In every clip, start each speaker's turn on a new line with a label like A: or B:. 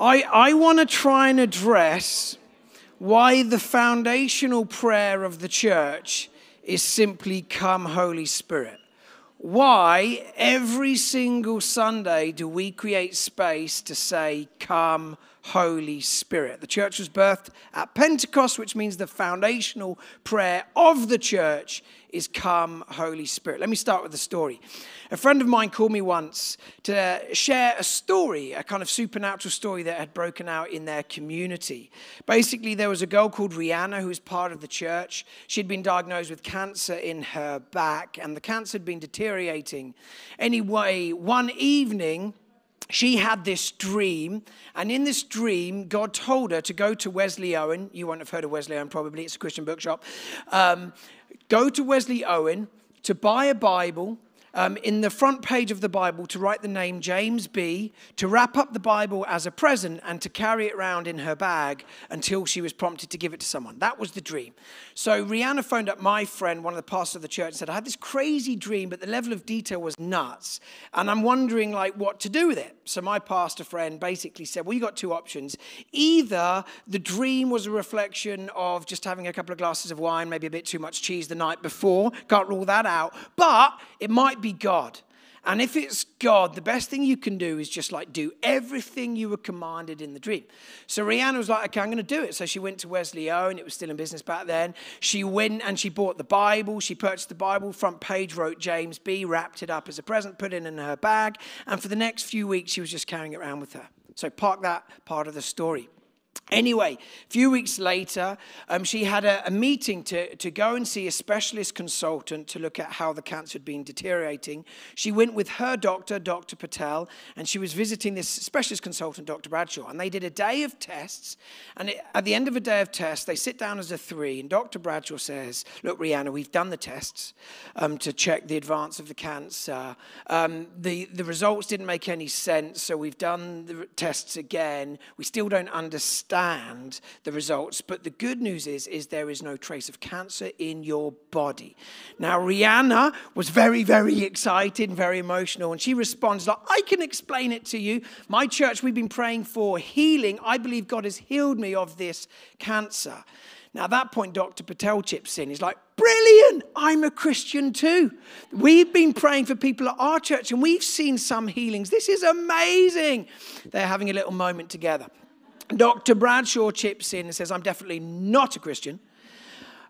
A: I, I want to try and address why the foundational prayer of the church is simply Come, Holy Spirit. Why every single Sunday do we create space to say, Come, Holy Spirit? The church was birthed at Pentecost, which means the foundational prayer of the church is Come, Holy Spirit. Let me start with the story. A friend of mine called me once to share a story, a kind of supernatural story that had broken out in their community. Basically, there was a girl called Rihanna who was part of the church. She'd been diagnosed with cancer in her back, and the cancer had been deteriorating. Anyway, one evening, she had this dream, and in this dream, God told her to go to Wesley Owen. You won't have heard of Wesley Owen, probably, it's a Christian bookshop. Um, go to Wesley Owen to buy a Bible um, in the front page of the Bible to write the name James B., to wrap up the Bible as a present, and to carry it around in her bag until she was prompted to give it to someone. That was the dream. So Rihanna phoned up my friend, one of the pastors of the church, and said, I had this crazy dream, but the level of detail was nuts. And I'm wondering, like, what to do with it. So my pastor friend basically said, Well, you got two options. Either the dream was a reflection of just having a couple of glasses of wine, maybe a bit too much cheese the night before, can't rule that out, but it might be be God. And if it's God, the best thing you can do is just like do everything you were commanded in the dream. So Rihanna was like, okay, I'm going to do it. So she went to Wesley Owen. It was still in business back then. She went and she bought the Bible. She purchased the Bible. Front page wrote James B, wrapped it up as a present, put it in her bag. And for the next few weeks, she was just carrying it around with her. So park that part of the story. Anyway, a few weeks later, um, she had a, a, meeting to, to go and see a specialist consultant to look at how the cancer had been deteriorating. She went with her doctor, Dr. Patel, and she was visiting this specialist consultant, Dr. Bradshaw. And they did a day of tests. And it, at the end of a day of tests, they sit down as a three. And Dr. Bradshaw says, Look, Rihanna, we've done the tests um, to check the advance of the cancer. Um, the, the results didn't make any sense, so we've done the tests again. We still don't understand understand the results, but the good news is, is there is no trace of cancer in your body. Now, Rihanna was very, very excited and very emotional, and she responds like, I can explain it to you. My church, we've been praying for healing. I believe God has healed me of this cancer. Now, at that point, Dr. Patel chips in. He's like, Brilliant! I'm a Christian too. We've been praying for people at our church and we've seen some healings. This is amazing. They're having a little moment together. Dr. Bradshaw chips in and says, I'm definitely not a Christian.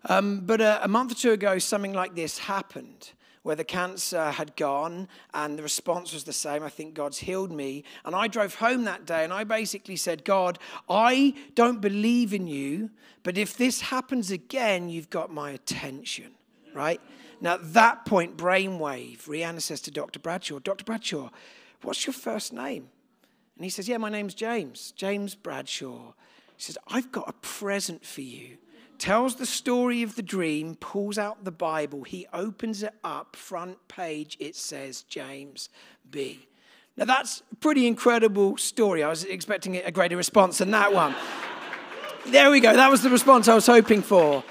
A: Um, but a, a month or two ago, something like this happened where the cancer had gone and the response was the same. I think God's healed me. And I drove home that day and I basically said, God, I don't believe in you, but if this happens again, you've got my attention, right? Now, at that point, brainwave, Rihanna says to Dr. Bradshaw, Dr. Bradshaw, what's your first name? And he says, Yeah, my name's James, James Bradshaw. He says, I've got a present for you. Tells the story of the dream, pulls out the Bible. He opens it up, front page, it says James B. Now, that's a pretty incredible story. I was expecting a greater response than that one. there we go. That was the response I was hoping for.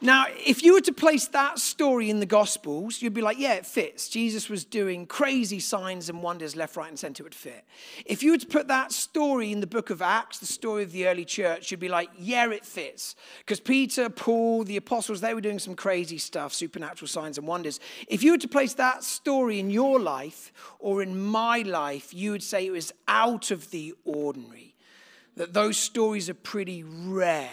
A: Now, if you were to place that story in the Gospels, you'd be like, yeah, it fits. Jesus was doing crazy signs and wonders left, right, and center, it would fit. If you were to put that story in the book of Acts, the story of the early church, you'd be like, yeah, it fits. Because Peter, Paul, the apostles, they were doing some crazy stuff, supernatural signs and wonders. If you were to place that story in your life or in my life, you would say it was out of the ordinary. That those stories are pretty rare.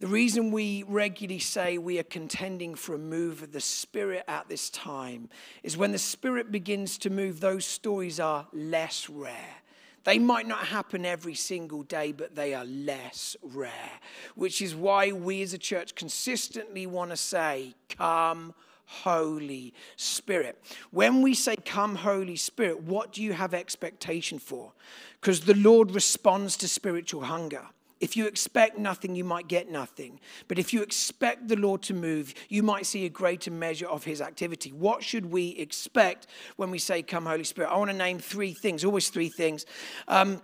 A: The reason we regularly say we are contending for a move of the Spirit at this time is when the Spirit begins to move, those stories are less rare. They might not happen every single day, but they are less rare, which is why we as a church consistently want to say, Come, Holy Spirit. When we say, Come, Holy Spirit, what do you have expectation for? Because the Lord responds to spiritual hunger. If you expect nothing, you might get nothing. But if you expect the Lord to move, you might see a greater measure of his activity. What should we expect when we say, Come, Holy Spirit? I want to name three things, always three things. Um,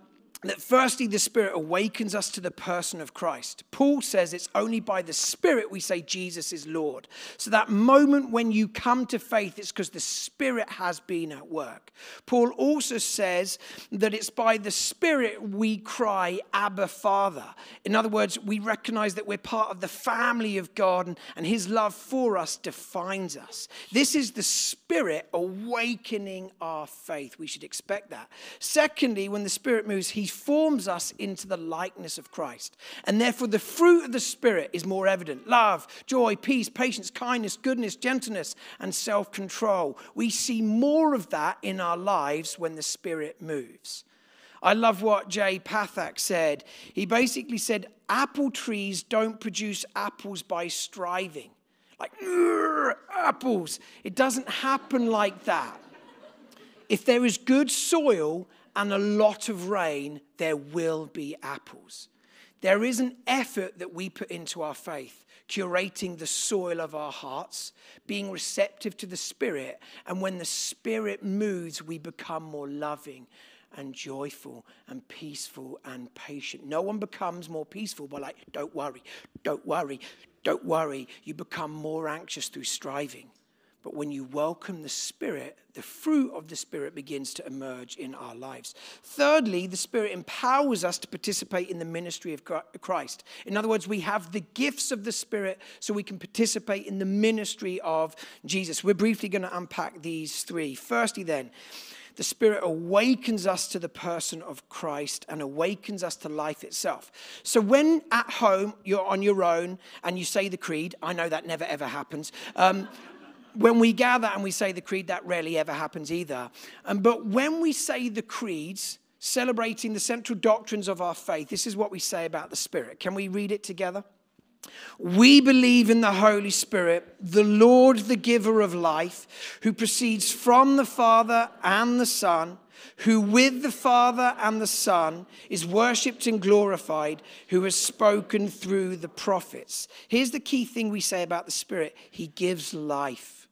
A: that firstly, the Spirit awakens us to the person of Christ. Paul says it's only by the Spirit we say Jesus is Lord. So that moment when you come to faith, it's because the Spirit has been at work. Paul also says that it's by the Spirit we cry, Abba, Father. In other words, we recognize that we're part of the family of God and, his love for us defines us. This is the Spirit awakening our faith. We should expect that. Secondly, when the Spirit moves, he forms us into the likeness of Christ. And therefore, the fruit of the Spirit is more evident love, joy, peace, patience, kindness, goodness, gentleness, and self control. We see more of that in our lives when the Spirit moves. I love what Jay Pathak said. He basically said, Apple trees don't produce apples by striving. Like, apples. It doesn't happen like that. If there is good soil and a lot of rain, there will be apples. There is an effort that we put into our faith, curating the soil of our hearts, being receptive to the Spirit. And when the Spirit moves, we become more loving and joyful and peaceful and patient. No one becomes more peaceful by, like, don't worry, don't worry, don't worry. You become more anxious through striving. But when you welcome the Spirit, the fruit of the Spirit begins to emerge in our lives. Thirdly, the Spirit empowers us to participate in the ministry of Christ. In other words, we have the gifts of the Spirit so we can participate in the ministry of Jesus. We're briefly going to unpack these three. Firstly, then, the Spirit awakens us to the person of Christ and awakens us to life itself. So when at home you're on your own and you say the creed, I know that never ever happens. Um, when we gather and we say the creed, that rarely ever happens either. Um, but when we say the creeds, celebrating the central doctrines of our faith, this is what we say about the Spirit. Can we read it together? We believe in the Holy Spirit, the Lord, the giver of life, who proceeds from the Father and the Son, who with the Father and the Son is worshipped and glorified, who has spoken through the prophets. Here's the key thing we say about the Spirit He gives life.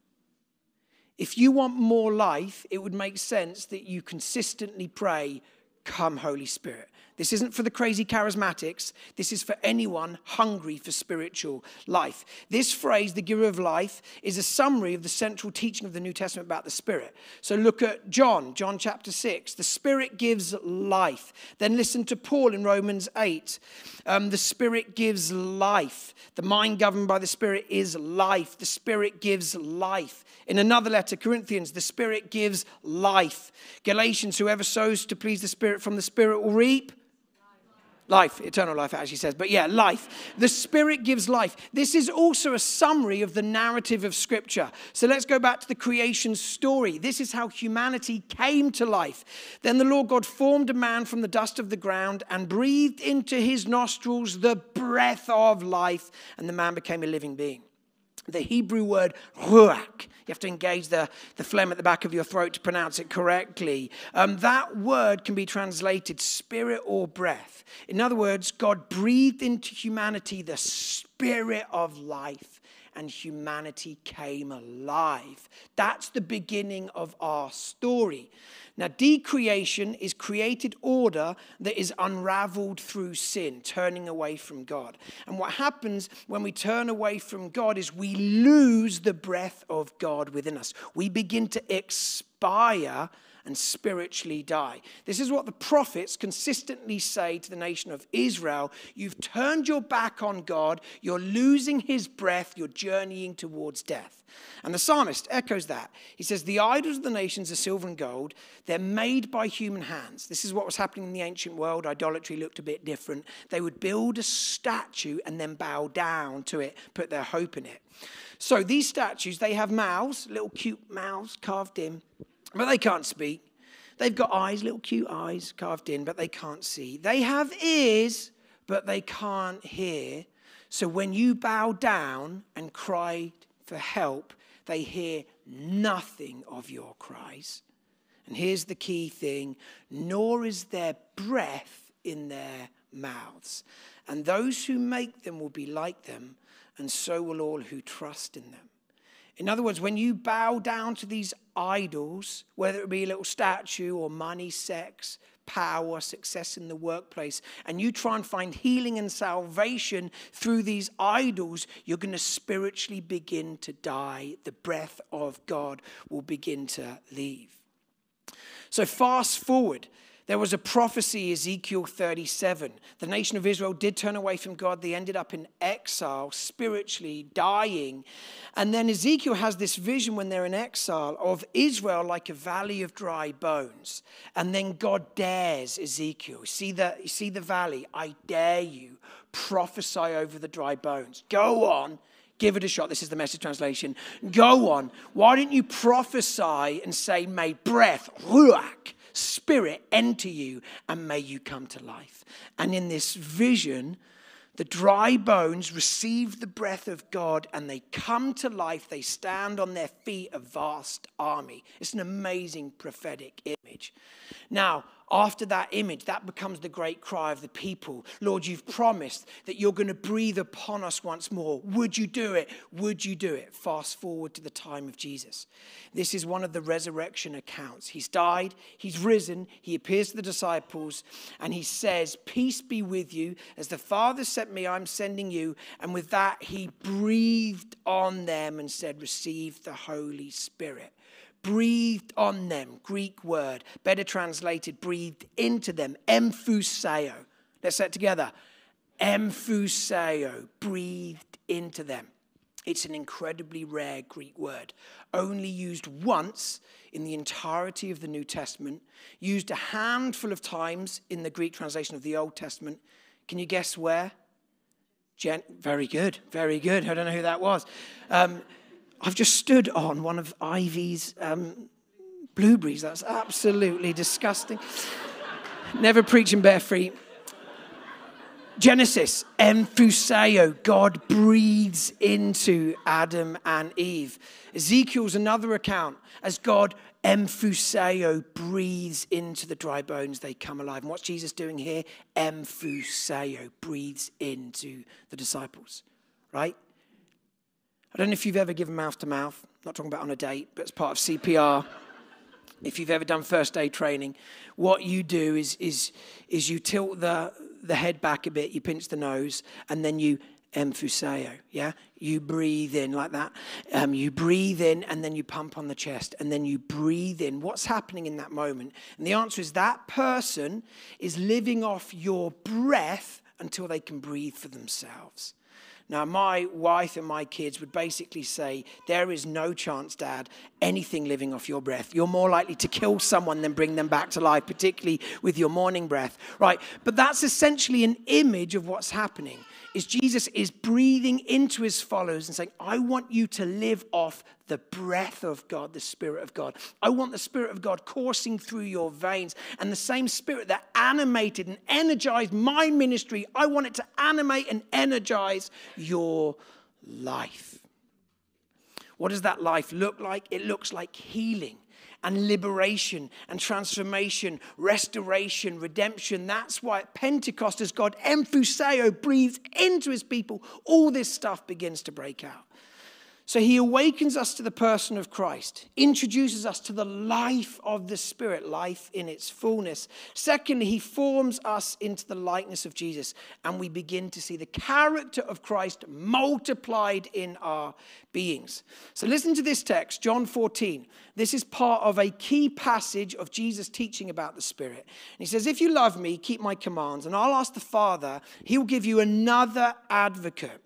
A: If you want more life, it would make sense that you consistently pray, Come, Holy Spirit. This isn't for the crazy charismatics. This is for anyone hungry for spiritual life. This phrase, the giver of life, is a summary of the central teaching of the New Testament about the Spirit. So look at John, John chapter 6. The Spirit gives life. Then listen to Paul in Romans 8. Um, the Spirit gives life. The mind governed by the Spirit is life. The Spirit gives life. In another letter, Corinthians, the Spirit gives life. Galatians, whoever sows to please the Spirit from the Spirit will reap Life, eternal life, he says. But yeah, life. The Spirit gives life. This is also a summary of the narrative of Scripture. So let's go back to the creation story. This is how humanity came to life. Then the Lord God formed a man from the dust of the ground and breathed into his nostrils the breath of life, and the man became a living being. The Hebrew word ruach, you have to engage the, the phlegm at the back of your throat to pronounce it correctly. Um, that word can be translated spirit or breath. In other words, God breathed into humanity the spirit of life and humanity came alive. That's the beginning of our story. Now, decreation is created order that is unraveled through sin, turning away from God. And what happens when we turn away from God is we lose the breath of God within us. We begin to expire and spiritually die. This is what the prophets consistently say to the nation of Israel. You've turned your back on God, you're losing his breath, you're journeying towards death. And the psalmist echoes that. He says, The idols of the nations are silver and gold. They're made by human hands. This is what was happening in the ancient world. Idolatry looked a bit different. They would build a statue and then bow down to it, put their hope in it. So these statues, they have mouths, little cute mouths carved in but they can't speak. They've got eyes, little cute eyes carved in, but they can't see. They have ears, but they can't hear. So when you bow down and cry for help, they hear nothing of your cries. And here's the key thing nor is there breath in their mouths. And those who make them will be like them, and so will all who trust in them. In other words, when you bow down to these idols, whether it be a little statue or money, sex, power, success in the workplace, and you try and find healing and salvation through these idols, you're going to spiritually begin to die. The breath of God will begin to leave. So, fast forward there was a prophecy, Ezekiel 37. The nation of Israel did turn away from God. They ended up in exile, spiritually dying. And then Ezekiel has this vision when they're in exile of Israel like a valley of dry bones. And then God dares Ezekiel. See the, see the valley? I dare you. Prophesy over the dry bones. Go on. Give it a shot. This is the message translation. Go on. Why don't you prophesy and say, may breath, ruach, Spirit enter you and may you come to life. And in this vision, the dry bones receive the breath of God and they come to life. They stand on their feet, a vast army. It's an amazing prophetic image. Now, after that image, that becomes the great cry of the people. Lord, you've promised that you're going to breathe upon us once more. Would you do it? Would you do it? Fast forward to the time of Jesus. This is one of the resurrection accounts. He's died, he's risen, he appears to the disciples, and he says, Peace be with you. As the Father sent me, I'm sending you. And with that, he breathed on them and said, Receive the Holy Spirit breathed on them, Greek word, better translated, breathed into them, emphuseo. Let's say it together. Emphuseo, breathed into them. It's an incredibly rare Greek word, only used once in the entirety of the New Testament, used a handful of times in the Greek translation of the Old Testament. Can you guess where? Gen- very good, very good. I don't know who that was. Um, I've just stood on one of Ivy's um, blueberries. That's absolutely disgusting. Never preaching bare feet. Genesis, emphuseo, God breathes into Adam and Eve. Ezekiel's another account as God emphuseo breathes into the dry bones, they come alive. And what's Jesus doing here? Emphuseo breathes into the disciples, right? I don't know if you've ever given mouth to mouth, not talking about on a date, but as part of CPR. if you've ever done first aid training, what you do is, is, is you tilt the, the head back a bit, you pinch the nose, and then you emphuseo, yeah? You breathe in like that. Um, you breathe in and then you pump on the chest and then you breathe in. What's happening in that moment? And the answer is that person is living off your breath until they can breathe for themselves. Now, my wife and my kids would basically say, There is no chance, Dad, anything living off your breath. You're more likely to kill someone than bring them back to life, particularly with your morning breath. Right? But that's essentially an image of what's happening. Is Jesus is breathing into his followers and saying, I want you to live off the breath of God, the Spirit of God. I want the Spirit of God coursing through your veins. And the same Spirit that animated and energized my ministry, I want it to animate and energize your life. What does that life look like? It looks like healing and liberation and transformation, restoration, redemption. That's why at Pentecost, as God emphuseo breathes into his people, all this stuff begins to break out. So he awakens us to the person of Christ, introduces us to the life of the Spirit, life in its fullness. Secondly, he forms us into the likeness of Jesus, and we begin to see the character of Christ multiplied in our beings. So listen to this text, John 14. This is part of a key passage of Jesus teaching about the Spirit. And he says, If you love me, keep my commands, and I'll ask the Father, he will give you another advocate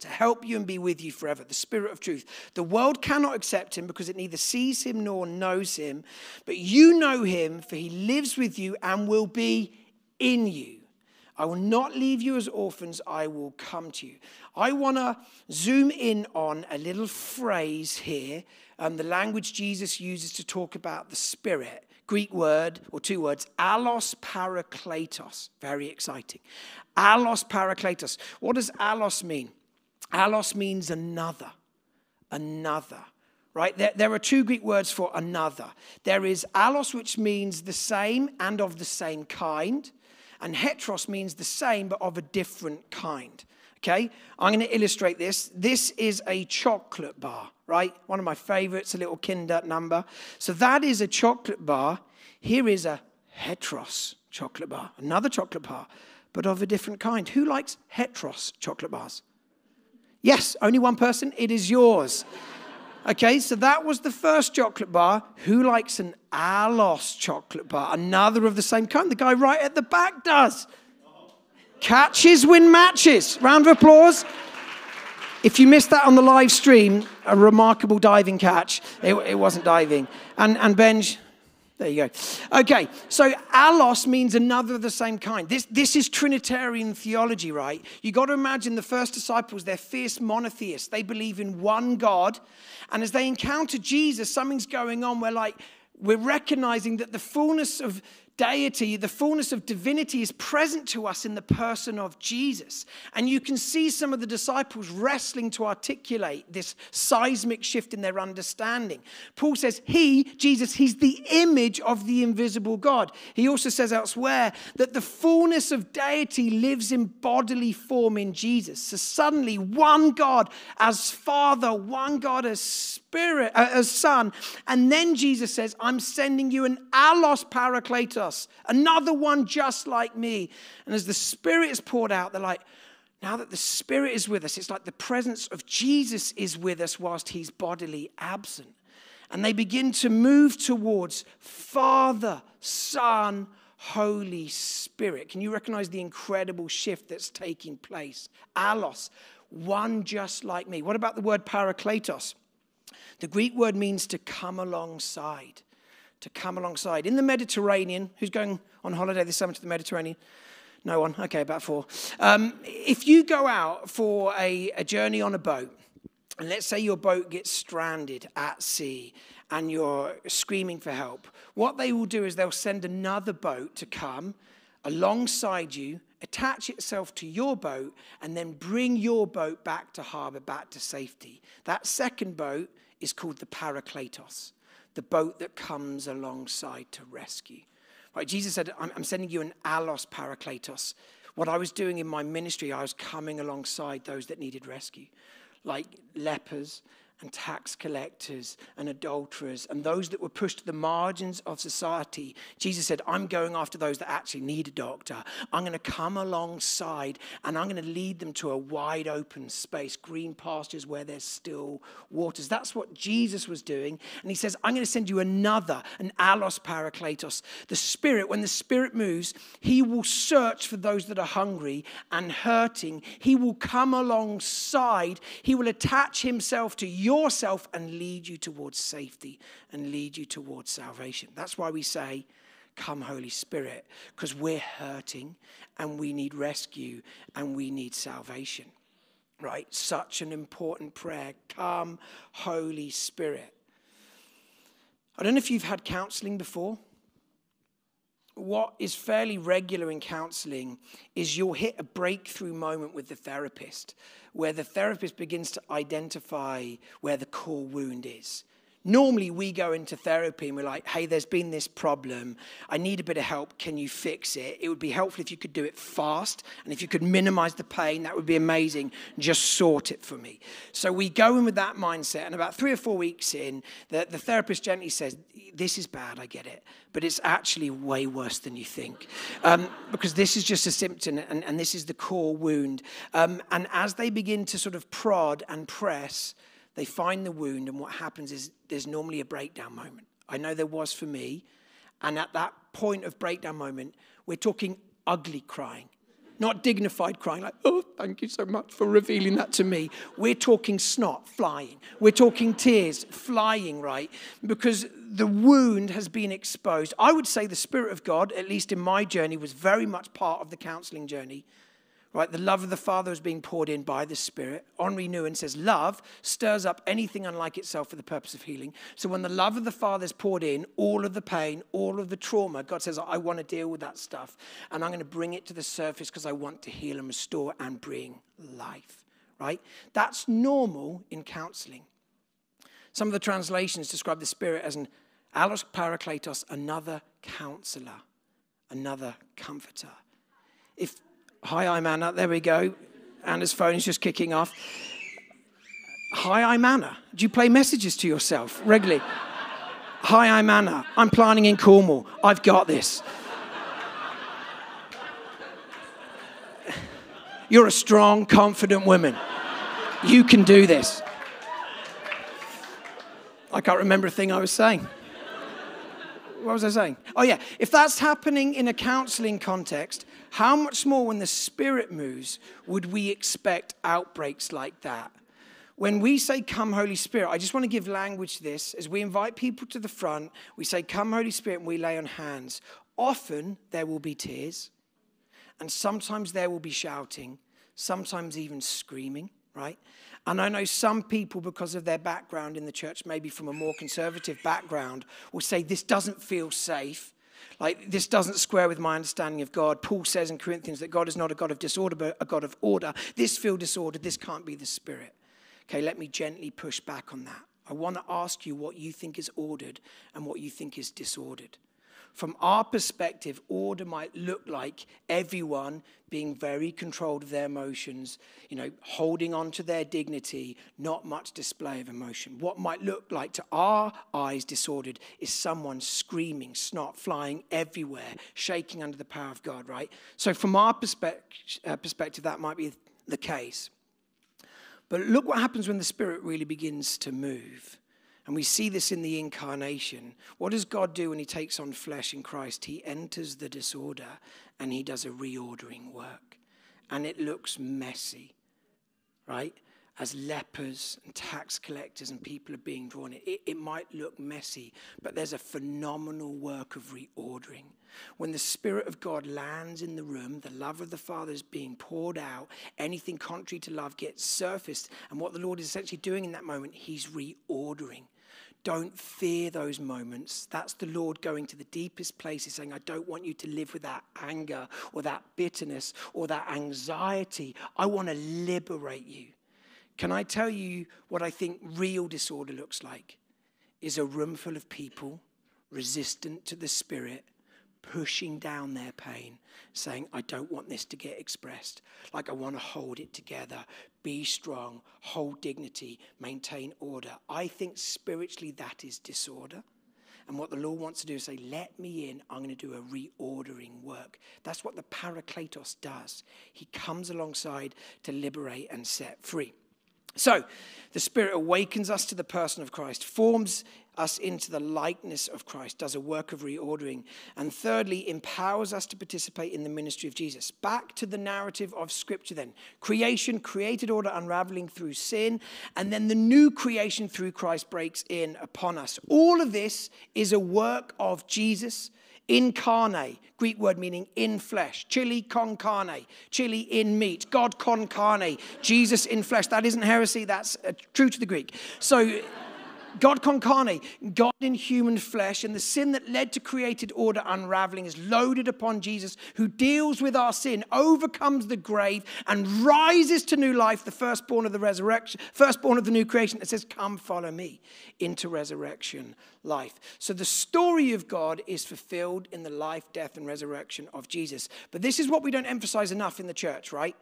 A: to help you and be with you forever, the Spirit of truth. The world cannot accept him because it neither sees him nor knows him, but you know him, for he lives with you and will be in you. I will not leave you as orphans, I will come to you. I want to zoom in on a little phrase here, um, the language Jesus uses to talk about the Spirit. Greek word, or two words, allos parakletos. Very exciting. Allos parakletos. What does allos mean? Allos means another, another, right? There, there, are two Greek words for another. There is allos, which means the same and of the same kind, and heteros means the same but of a different kind. Okay, I'm going to illustrate this. This is a chocolate bar, right? One of my favorites, a little Kinder number. So that is a chocolate bar. Here is a heteros chocolate bar, another chocolate bar, but of a different kind. Who likes heteros chocolate bars? Yes, only one person. It is yours. Okay, so that was the first chocolate bar. Who likes an Allos chocolate bar? Another of the same kind. The guy right at the back does. Catches win matches. Round of applause. If you missed that on the live stream, a remarkable diving catch. It, it wasn't diving. And, and Benj, there you go. Okay, so allos means another of the same kind. This, this is Trinitarian theology, right? You got to imagine the first disciples, they're fierce monotheists. They believe in one God. And as they encounter Jesus, something's going on where, like, we're recognizing that the fullness of deity, the fullness of divinity is present to us in the person of Jesus. And you can see some of the disciples wrestling to articulate this seismic shift in their understanding. Paul says, He, Jesus, He's the image of the invisible God. He also says elsewhere that the fullness of deity lives in bodily form in Jesus. So suddenly, one God as Father, one God as Spirit, uh, as Son. And then Jesus says, I'm sending you an allos parakletos, another one just like me. And as the Spirit is poured out, they're like, now that the Spirit is with us, it's like the presence of Jesus is with us whilst he's bodily absent. And they begin to move towards Father, Son, Holy Spirit. Can you recognize the incredible shift that's taking place? Allos, one just like me. What about the word parakletos? The Greek word means to come alongside. To come alongside. In the Mediterranean, who's going on holiday this summer to the Mediterranean? No one? Okay, about four. Um, if you go out for a, a journey on a boat, and let's say your boat gets stranded at sea and you're screaming for help, what they will do is they'll send another boat to come alongside you, attach itself to your boat, and then bring your boat back to harbor, back to safety. That second boat is called the Parakletos, the boat that comes alongside to rescue. Right? Jesus said, I'm, I'm sending you an allos parakletos. What I was doing in my ministry, I was coming alongside those that needed rescue, like lepers and tax collectors and adulterers and those that were pushed to the margins of society. Jesus said, I'm going after those that actually need a doctor. I'm going to come alongside and I'm going to lead them to a wide open space, green pastures where there's still waters. That's what Jesus was doing. And he says, I'm going to send you another, an allos parakletos. The Spirit, when the Spirit moves, he will search for those that are hungry and hurting. He will come alongside, he will attach himself to you yourself and lead you towards safety and lead you towards salvation. That's why we say, Come, Holy Spirit, because we're hurting and we need rescue and we need salvation. Right? Such an important prayer. Come, Holy Spirit. I don't know if you've had counseling before. What is fairly regular in counseling is you'll hit a breakthrough moment with the therapist where the therapist begins to identify where the core wound is. Normally, we go into therapy and we're like, hey, there's been this problem. I need a bit of help. Can you fix it? It would be helpful if you could do it fast. And if you could minimize the pain, that would be amazing. Just sort it for me. So we go in with that mindset. And about three or four weeks in, the, the therapist gently says, this is bad, I get it. But it's actually way worse than you think. Um, because this is just a symptom and, and this is the core wound. Um, and as they begin to sort of prod and press, they find the wound, and what happens is there's normally a breakdown moment. I know there was for me. And at that point of breakdown moment, we're talking ugly crying, not dignified crying, like, oh, thank you so much for revealing that to me. We're talking snot flying. We're talking tears flying, right? Because the wound has been exposed. I would say the Spirit of God, at least in my journey, was very much part of the counseling journey Right? The love of the Father is being poured in by the Spirit. Henri Nouwen says, Love stirs up anything unlike itself for the purpose of healing. So when the love of the Father is poured in, all of the pain, all of the trauma, God says, I want to deal with that stuff. And I'm going to bring it to the surface because I want to heal and restore and bring life. Right? That's normal in counseling. Some of the translations describe the Spirit as an allos parakletos, another counselor, another comforter. If Hi, Imana. There we go. Anna's phone is just kicking off. Hi, Imana. Do you play messages to yourself regularly? Hi, I'm Anna. I'm planning in Cornwall. I've got this. You're a strong, confident woman. You can do this. I can't remember a thing I was saying. What was I saying? Oh, yeah. If that's happening in a counseling context, how much more when the Spirit moves would we expect outbreaks like that? When we say, Come, Holy Spirit, I just want to give language to this. As we invite people to the front, we say, Come, Holy Spirit, and we lay on hands. Often there will be tears, and sometimes there will be shouting, sometimes even screaming, right? And I know some people, because of their background in the church, maybe from a more conservative background, will say, This doesn't feel safe. Like, this doesn't square with my understanding of God. Paul says in Corinthians that God is not a God of disorder, but a God of order. This feels disordered. This can't be the Spirit. Okay, let me gently push back on that. I want to ask you what you think is ordered and what you think is disordered. From our perspective, order might look like everyone being very controlled of their emotions, you know, holding on to their dignity, not much display of emotion. What might look like to our eyes disordered is someone screaming, snot flying everywhere, shaking under the power of God, right? So, from our perspective, uh, perspective that might be the case. But look what happens when the Spirit really begins to move. And we see this in the incarnation. What does God do when He takes on flesh in Christ? He enters the disorder and He does a reordering work. And it looks messy, right? as lepers and tax collectors and people are being drawn in. It, it might look messy, but there's a phenomenal work of reordering. When the Spirit of God lands in the room, the love of the Father is being poured out, anything contrary to love gets surfaced. And what the Lord is essentially doing in that moment, He's reordering. Don't fear those moments. That's the Lord going to the deepest places, saying, I don't want you to live with that anger or that bitterness or that anxiety. I want to liberate you. Can I tell you what I think real disorder looks like? Is a room full of people resistant to the Spirit, pushing down their pain, saying, I don't want this to get expressed. Like, I want to hold it together, be strong, hold dignity, maintain order. I think spiritually that is disorder. And what the Lord wants to do is say, Let me in. I'm going to do a reordering work. That's what the Parakletos does. He comes alongside to liberate and set free. So, the Spirit awakens us to the person of Christ, forms us into the likeness of Christ, does a work of reordering, and thirdly, empowers us to participate in the ministry of Jesus. Back to the narrative of Scripture then creation, created order unraveling through sin, and then the new creation through Christ breaks in upon us. All of this is a work of Jesus Incarnate, Greek word meaning in flesh. Chili con carne, chili in meat. God con carne, Jesus in flesh. That isn't heresy, that's uh, true to the Greek. So God con carne, God in human flesh, and the sin that led to created order unraveling is loaded upon Jesus, who deals with our sin, overcomes the grave, and rises to new life, the firstborn of the resurrection, firstborn of the new creation that says, Come, follow me into resurrection life. So the story of God is fulfilled in the life, death, and resurrection of Jesus. But this is what we don't emphasize enough in the church, right?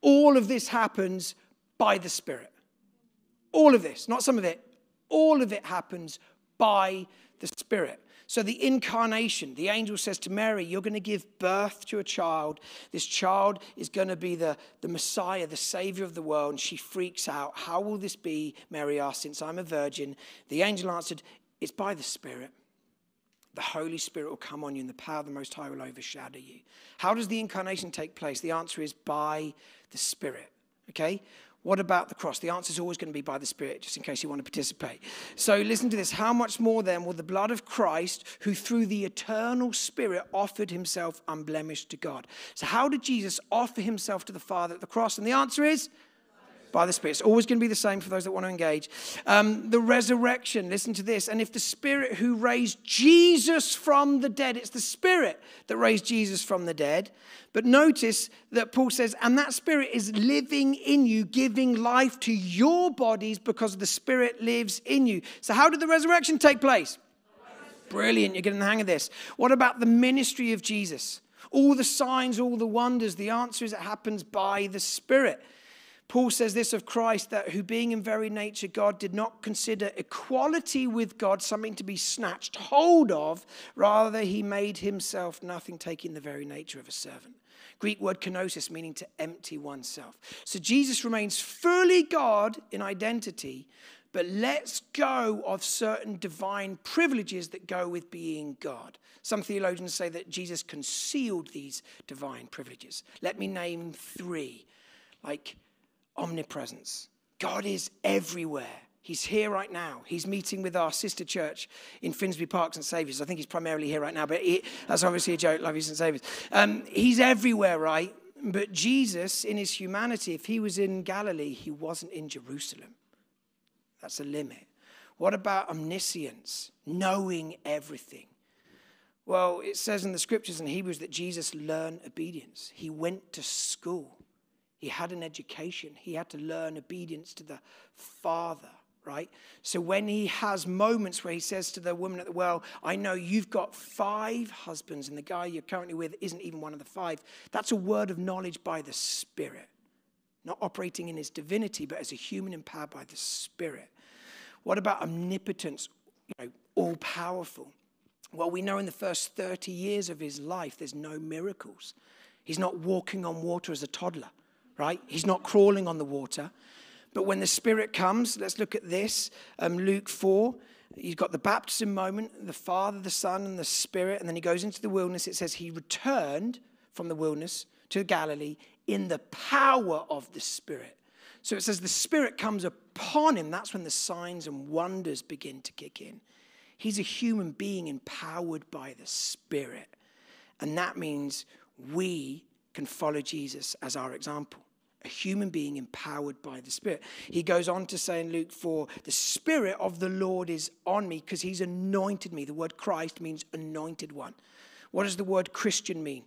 A: All of this happens by the Spirit. All of this, not some of it, all of it happens by the Spirit. So, the incarnation, the angel says to Mary, You're going to give birth to a child. This child is going to be the, the Messiah, the Savior of the world. And she freaks out. How will this be? Mary asked, Since I'm a virgin. The angel answered, It's by the Spirit. The Holy Spirit will come on you, and the power of the Most High will overshadow you. How does the incarnation take place? The answer is by the Spirit. Okay? What about the cross? The answer is always going to be by the Spirit, just in case you want to participate. So listen to this. How much more then will the blood of Christ, who through the eternal Spirit offered himself unblemished to God? So, how did Jesus offer himself to the Father at the cross? And the answer is by the Spirit. It's always going to be the same for those that want to engage. Um, the resurrection, listen to this. And if the Spirit who raised Jesus from the dead, it's the Spirit that raised Jesus from the dead. But notice that Paul says, and that Spirit is living in you, giving life to your bodies because the Spirit lives in you. So, how did the resurrection take place? Brilliant, you're getting the hang of this. What about the ministry of Jesus? All the signs, all the wonders. The answer is it happens by the Spirit. Paul says this of Christ that who being in very nature God did not consider equality with God something to be snatched hold of, rather he made himself nothing, taking the very nature of a servant. Greek word kenosis meaning to empty oneself. So Jesus remains fully God in identity, but lets go of certain divine privileges that go with being God. Some theologians say that Jesus concealed these divine privileges. Let me name three like omnipresence. God is everywhere. He's here right now. He's meeting with our sister church in Finsbury Park St. Saviour's. I think he's primarily here right now, but he, that's obviously a joke. Love you, St. Saviour's. Um, he's everywhere, right? But Jesus, in his humanity, if he was in Galilee, he wasn't in Jerusalem. That's a limit. What about omniscience, knowing everything? Well, it says in the scriptures in Hebrews that Jesus learned obedience. He went to school, he had an education, he had to learn obedience to the Father. Right? So when he has moments where he says to the woman at the well, I know you've got five husbands, and the guy you're currently with isn't even one of the five, that's a word of knowledge by the Spirit. Not operating in his divinity, but as a human empowered by the Spirit. What about omnipotence, you know, all powerful? Well, we know in the first 30 years of his life, there's no miracles. He's not walking on water as a toddler, right? He's not crawling on the water. But when the Spirit comes, let's look at this um, Luke 4. He's got the baptism moment, the Father, the Son, and the Spirit. And then he goes into the wilderness. It says he returned from the wilderness to Galilee in the power of the Spirit. So it says the Spirit comes upon him. That's when the signs and wonders begin to kick in. He's a human being empowered by the Spirit. And that means we can follow Jesus as our example. A human being empowered by the Spirit. He goes on to say in Luke 4 the Spirit of the Lord is on me because he's anointed me. The word Christ means anointed one. What does the word Christian mean?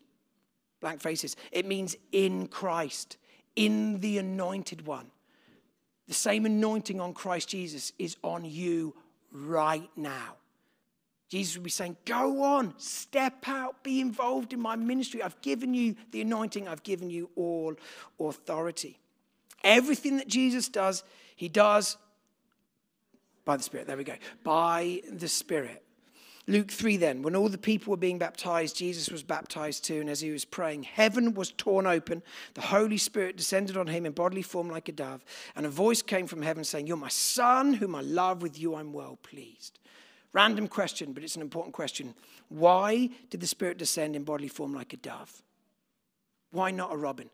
A: Blank faces. It means in Christ in the anointed one. The same anointing on Christ Jesus is on you right now. Jesus would be saying, Go on, step out, be involved in my ministry. I've given you the anointing, I've given you all authority. Everything that Jesus does, he does by the Spirit. There we go. By the Spirit. Luke 3 then, when all the people were being baptized, Jesus was baptized too. And as he was praying, heaven was torn open. The Holy Spirit descended on him in bodily form like a dove. And a voice came from heaven saying, You're my son, whom I love. With you I'm well pleased. Random question, but it's an important question. Why did the Spirit descend in bodily form like a dove? Why not a robin?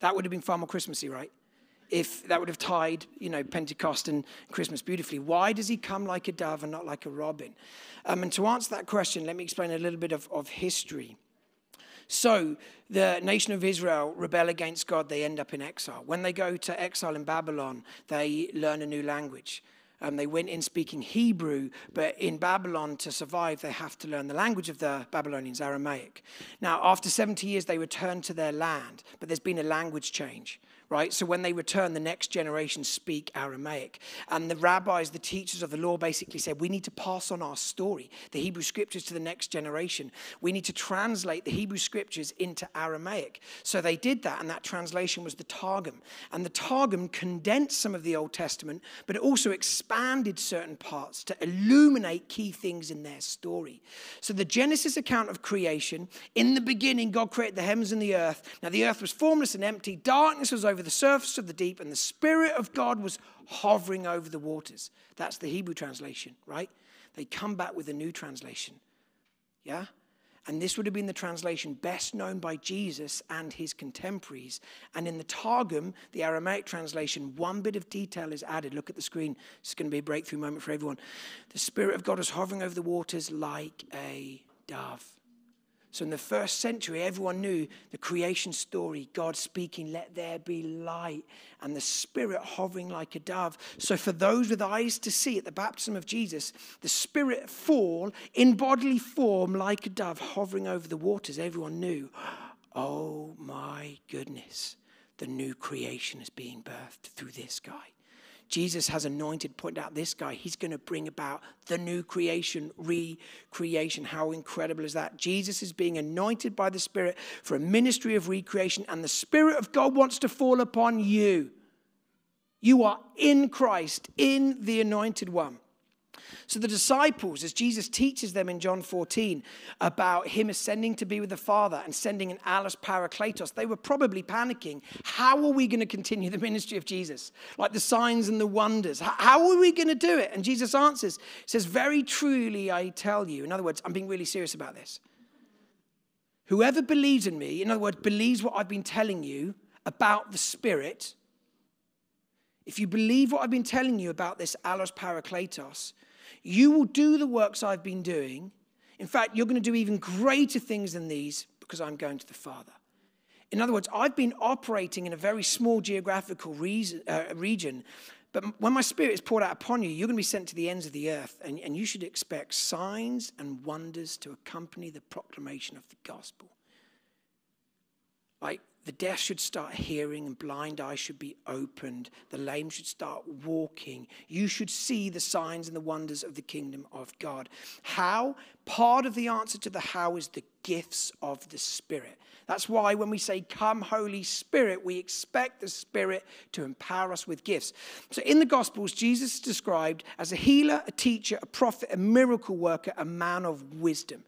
A: That would have been far more Christmassy, right? if that would have tied, you know, Pentecost and Christmas beautifully. Why does he come like a dove and not like a robin? Um, and to answer that question, let me explain a little bit of, of history. So, the nation of Israel rebel against God, they end up in exile. When they go to exile in Babylon, they learn a new language. Um, they went in speaking Hebrew, but in Babylon, to survive, they have to learn the language of the Babylonians, Aramaic. Now, after 70 years, they return to their land, but there's been a language change right? So when they return, the next generation speak Aramaic. And the rabbis, the teachers of the law basically said, we need to pass on our story, the Hebrew scriptures to the next generation. We need to translate the Hebrew scriptures into Aramaic. So they did that, and that translation was the Targum. And the Targum condensed some of the Old Testament, but it also expanded certain parts to illuminate key things in their story. So the Genesis account of creation, in the beginning, God created the heavens and the earth. Now the earth was formless and empty, darkness was over over the surface of the deep, and the Spirit of God was hovering over the waters. That's the Hebrew translation, right? They come back with a new translation. Yeah? And this would have been the translation best known by Jesus and his contemporaries. And in the Targum, the Aramaic translation, one bit of detail is added. Look at the screen. It's going to be a breakthrough moment for everyone. The Spirit of God is hovering over the waters like a dove. So, in the first century, everyone knew the creation story God speaking, let there be light, and the Spirit hovering like a dove. So, for those with eyes to see at the baptism of Jesus, the Spirit fall in bodily form like a dove hovering over the waters. Everyone knew, oh my goodness, the new creation is being birthed through this guy. Jesus has anointed, pointed out this guy. He's going to bring about the new creation, recreation. How incredible is that? Jesus is being anointed by the Spirit for a ministry of recreation, and the Spirit of God wants to fall upon you. You are in Christ, in the anointed one. So the disciples, as Jesus teaches them in John 14 about him ascending to be with the Father and sending an allos parakletos, they were probably panicking. How are we going to continue the ministry of Jesus? Like the signs and the wonders. How are we going to do it? And Jesus answers, says, Very truly I tell you. In other words, I'm being really serious about this. Whoever believes in me, in other words, believes what I've been telling you about the Spirit, if you believe what I've been telling you about this allos parakletos, you will do the works I've been doing. In fact, you're going to do even greater things than these because I'm going to the Father. In other words, I've been operating in a very small geographical reason, uh, region, but when my spirit is poured out upon you, you're going to be sent to the ends of the earth, and, and you should expect signs and wonders to accompany the proclamation of the gospel. Like the deaf should start hearing and blind eyes should be opened. The lame should start walking. You should see the signs and the wonders of the kingdom of God. How? Part of the answer to the how is the gifts of the Spirit. That's why when we say, Come, Holy Spirit, we expect the Spirit to empower us with gifts. So in the Gospels, Jesus is described as a healer, a teacher, a prophet, a miracle worker, a man of wisdom.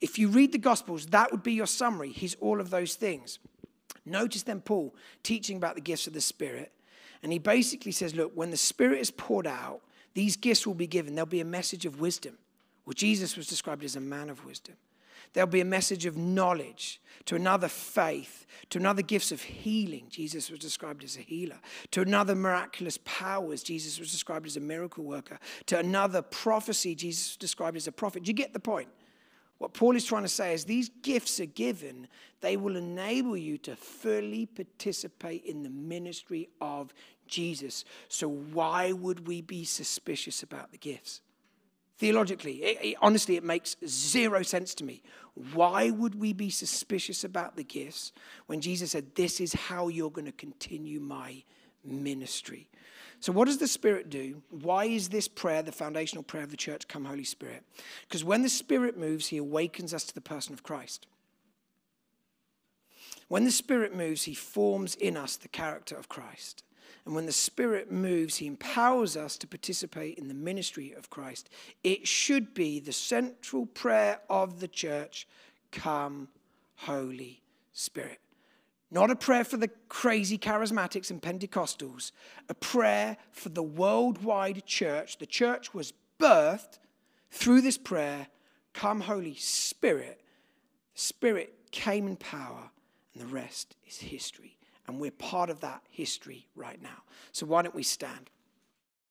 A: If you read the Gospels, that would be your summary. He's all of those things. Notice then Paul teaching about the gifts of the Spirit. And he basically says, look, when the Spirit is poured out, these gifts will be given. There'll be a message of wisdom. Well, Jesus was described as a man of wisdom. There'll be a message of knowledge, to another faith, to another gifts of healing. Jesus was described as a healer. To another miraculous powers. Jesus was described as a miracle worker. To another prophecy. Jesus was described as a prophet. Do you get the point? What Paul is trying to say is these gifts are given, they will enable you to fully participate in the ministry of Jesus. So, why would we be suspicious about the gifts? Theologically, it, it, honestly, it makes zero sense to me. Why would we be suspicious about the gifts when Jesus said, This is how you're going to continue my ministry? So, what does the Spirit do? Why is this prayer the foundational prayer of the church, Come Holy Spirit? Because when the Spirit moves, He awakens us to the person of Christ. When the Spirit moves, He forms in us the character of Christ. And when the Spirit moves, He empowers us to participate in the ministry of Christ. It should be the central prayer of the church Come, Holy Spirit. Not a prayer for the crazy charismatics and Pentecostals, a prayer for the worldwide church. The church was birthed through this prayer Come, Holy Spirit. Spirit came in power, and the rest is history. And we're part of that history right now. So why don't we stand?